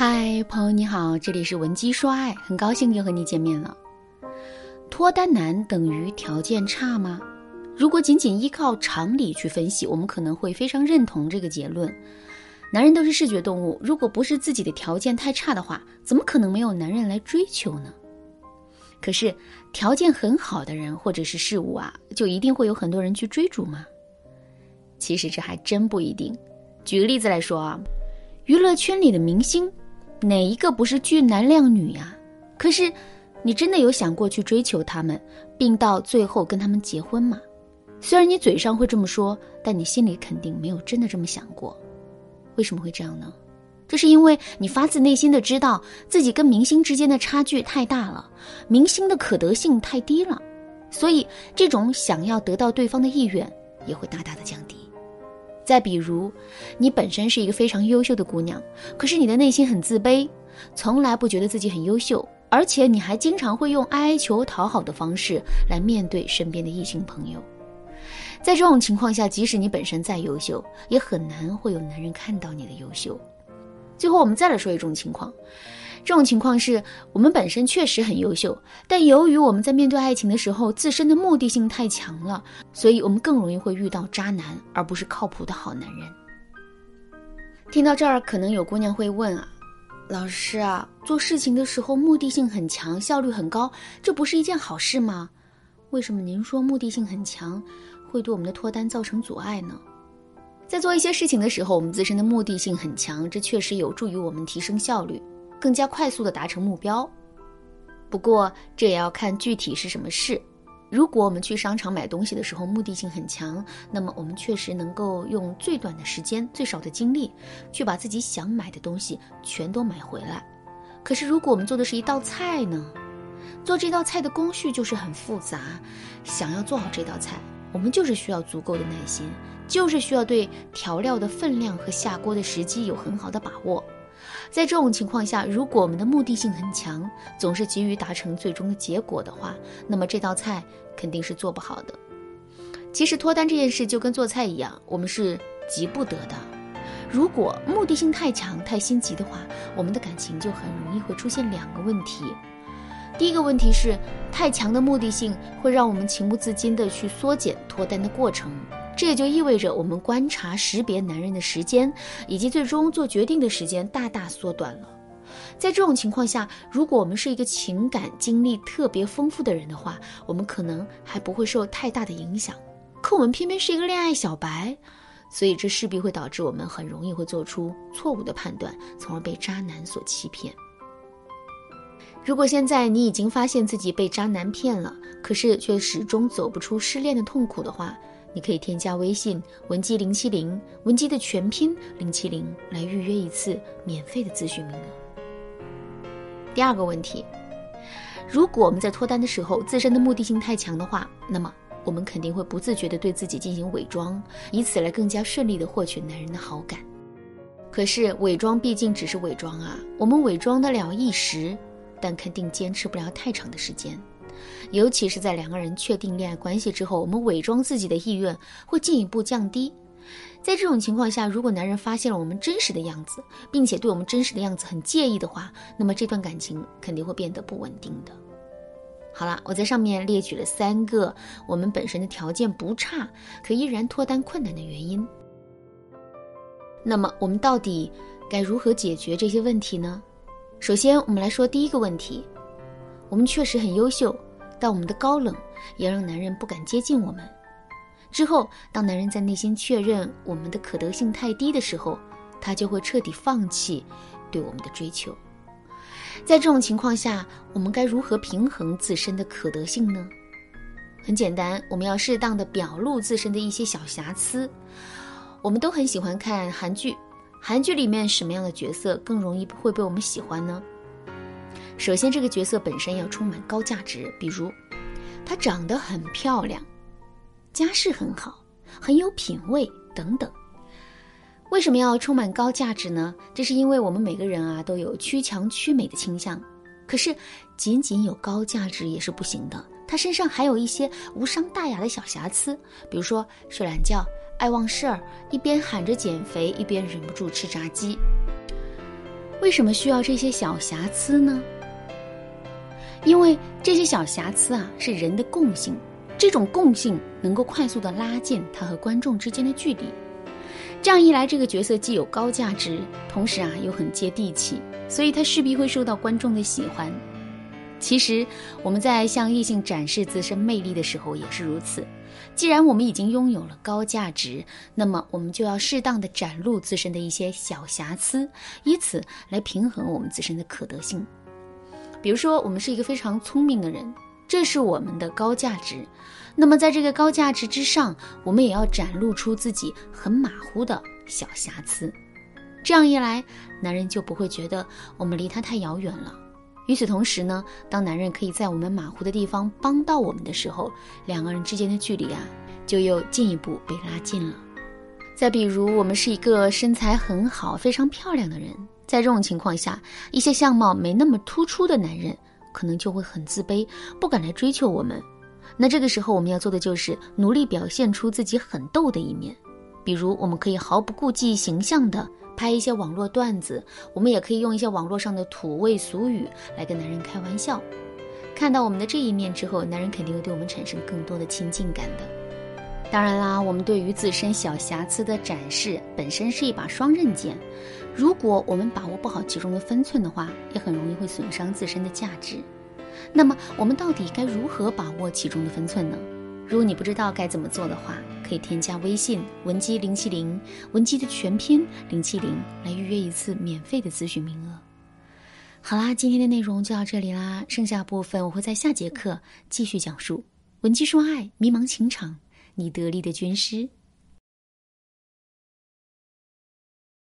嗨，朋友你好，这里是文姬说爱，很高兴又和你见面了。脱单难等于条件差吗？如果仅仅依靠常理去分析，我们可能会非常认同这个结论。男人都是视觉动物，如果不是自己的条件太差的话，怎么可能没有男人来追求呢？可是条件很好的人或者是事物啊，就一定会有很多人去追逐吗？其实这还真不一定。举个例子来说啊，娱乐圈里的明星。哪一个不是俊男靓女呀？可是，你真的有想过去追求他们，并到最后跟他们结婚吗？虽然你嘴上会这么说，但你心里肯定没有真的这么想过。为什么会这样呢？这是因为你发自内心的知道自己跟明星之间的差距太大了，明星的可得性太低了，所以这种想要得到对方的意愿也会大大的降低。再比如，你本身是一个非常优秀的姑娘，可是你的内心很自卑，从来不觉得自己很优秀，而且你还经常会用哀求讨好的方式来面对身边的异性朋友。在这种情况下，即使你本身再优秀，也很难会有男人看到你的优秀。最后，我们再来说一种情况。这种情况是我们本身确实很优秀，但由于我们在面对爱情的时候自身的目的性太强了，所以我们更容易会遇到渣男，而不是靠谱的好男人。听到这儿，可能有姑娘会问啊，老师啊，做事情的时候目的性很强，效率很高，这不是一件好事吗？为什么您说目的性很强会对我们的脱单造成阻碍呢？在做一些事情的时候，我们自身的目的性很强，这确实有助于我们提升效率。更加快速的达成目标，不过这也要看具体是什么事。如果我们去商场买东西的时候目的性很强，那么我们确实能够用最短的时间、最少的精力，去把自己想买的东西全都买回来。可是如果我们做的是一道菜呢？做这道菜的工序就是很复杂，想要做好这道菜，我们就是需要足够的耐心，就是需要对调料的分量和下锅的时机有很好的把握。在这种情况下，如果我们的目的性很强，总是急于达成最终的结果的话，那么这道菜肯定是做不好的。其实脱单这件事就跟做菜一样，我们是急不得的。如果目的性太强、太心急的话，我们的感情就很容易会出现两个问题。第一个问题是，太强的目的性会让我们情不自禁地去缩减脱单的过程。这也就意味着我们观察、识别男人的时间，以及最终做决定的时间大大缩短了。在这种情况下，如果我们是一个情感经历特别丰富的人的话，我们可能还不会受太大的影响。可我们偏偏是一个恋爱小白，所以这势必会导致我们很容易会做出错误的判断，从而被渣男所欺骗。如果现在你已经发现自己被渣男骗了，可是却始终走不出失恋的痛苦的话，你可以添加微信文姬零七零，文姬的全拼零七零，来预约一次免费的咨询名额。第二个问题，如果我们在脱单的时候自身的目的性太强的话，那么我们肯定会不自觉的对自己进行伪装，以此来更加顺利的获取男人的好感。可是伪装毕竟只是伪装啊，我们伪装得了一时，但肯定坚持不了太长的时间。尤其是在两个人确定恋爱关系之后，我们伪装自己的意愿会进一步降低。在这种情况下，如果男人发现了我们真实的样子，并且对我们真实的样子很介意的话，那么这段感情肯定会变得不稳定的。好了，我在上面列举了三个我们本身的条件不差，可依然脱单困难的原因。那么我们到底该如何解决这些问题呢？首先，我们来说第一个问题：我们确实很优秀。但我们的高冷也让男人不敢接近我们。之后，当男人在内心确认我们的可得性太低的时候，他就会彻底放弃对我们的追求。在这种情况下，我们该如何平衡自身的可得性呢？很简单，我们要适当的表露自身的一些小瑕疵。我们都很喜欢看韩剧，韩剧里面什么样的角色更容易会被我们喜欢呢？首先，这个角色本身要充满高价值，比如，她长得很漂亮，家世很好，很有品味等等。为什么要充满高价值呢？这是因为我们每个人啊都有趋强趋美的倾向，可是仅仅有高价值也是不行的。她身上还有一些无伤大雅的小瑕疵，比如说睡懒觉、爱忘事儿，一边喊着减肥，一边忍不住吃炸鸡。为什么需要这些小瑕疵呢？因为这些小瑕疵啊是人的共性，这种共性能够快速的拉近他和观众之间的距离。这样一来，这个角色既有高价值，同时啊又很接地气，所以他势必会受到观众的喜欢。其实我们在向异性展示自身魅力的时候也是如此。既然我们已经拥有了高价值，那么我们就要适当的展露自身的一些小瑕疵，以此来平衡我们自身的可得性。比如说，我们是一个非常聪明的人，这是我们的高价值。那么，在这个高价值之上，我们也要展露出自己很马虎的小瑕疵。这样一来，男人就不会觉得我们离他太遥远了。与此同时呢，当男人可以在我们马虎的地方帮到我们的时候，两个人之间的距离啊，就又进一步被拉近了。再比如，我们是一个身材很好、非常漂亮的人。在这种情况下，一些相貌没那么突出的男人可能就会很自卑，不敢来追求我们。那这个时候，我们要做的就是努力表现出自己很逗的一面。比如，我们可以毫不顾忌形象的拍一些网络段子，我们也可以用一些网络上的土味俗语来跟男人开玩笑。看到我们的这一面之后，男人肯定会对我们产生更多的亲近感的。当然啦，我们对于自身小瑕疵的展示本身是一把双刃剑。如果我们把握不好其中的分寸的话，也很容易会损伤自身的价值。那么，我们到底该如何把握其中的分寸呢？如果你不知道该怎么做的话，可以添加微信文姬零七零，文姬的全拼零七零，来预约一次免费的咨询名额。好啦，今天的内容就到这里啦，剩下部分我会在下节课继续讲述。文姬说爱，迷茫情场，你得力的军师。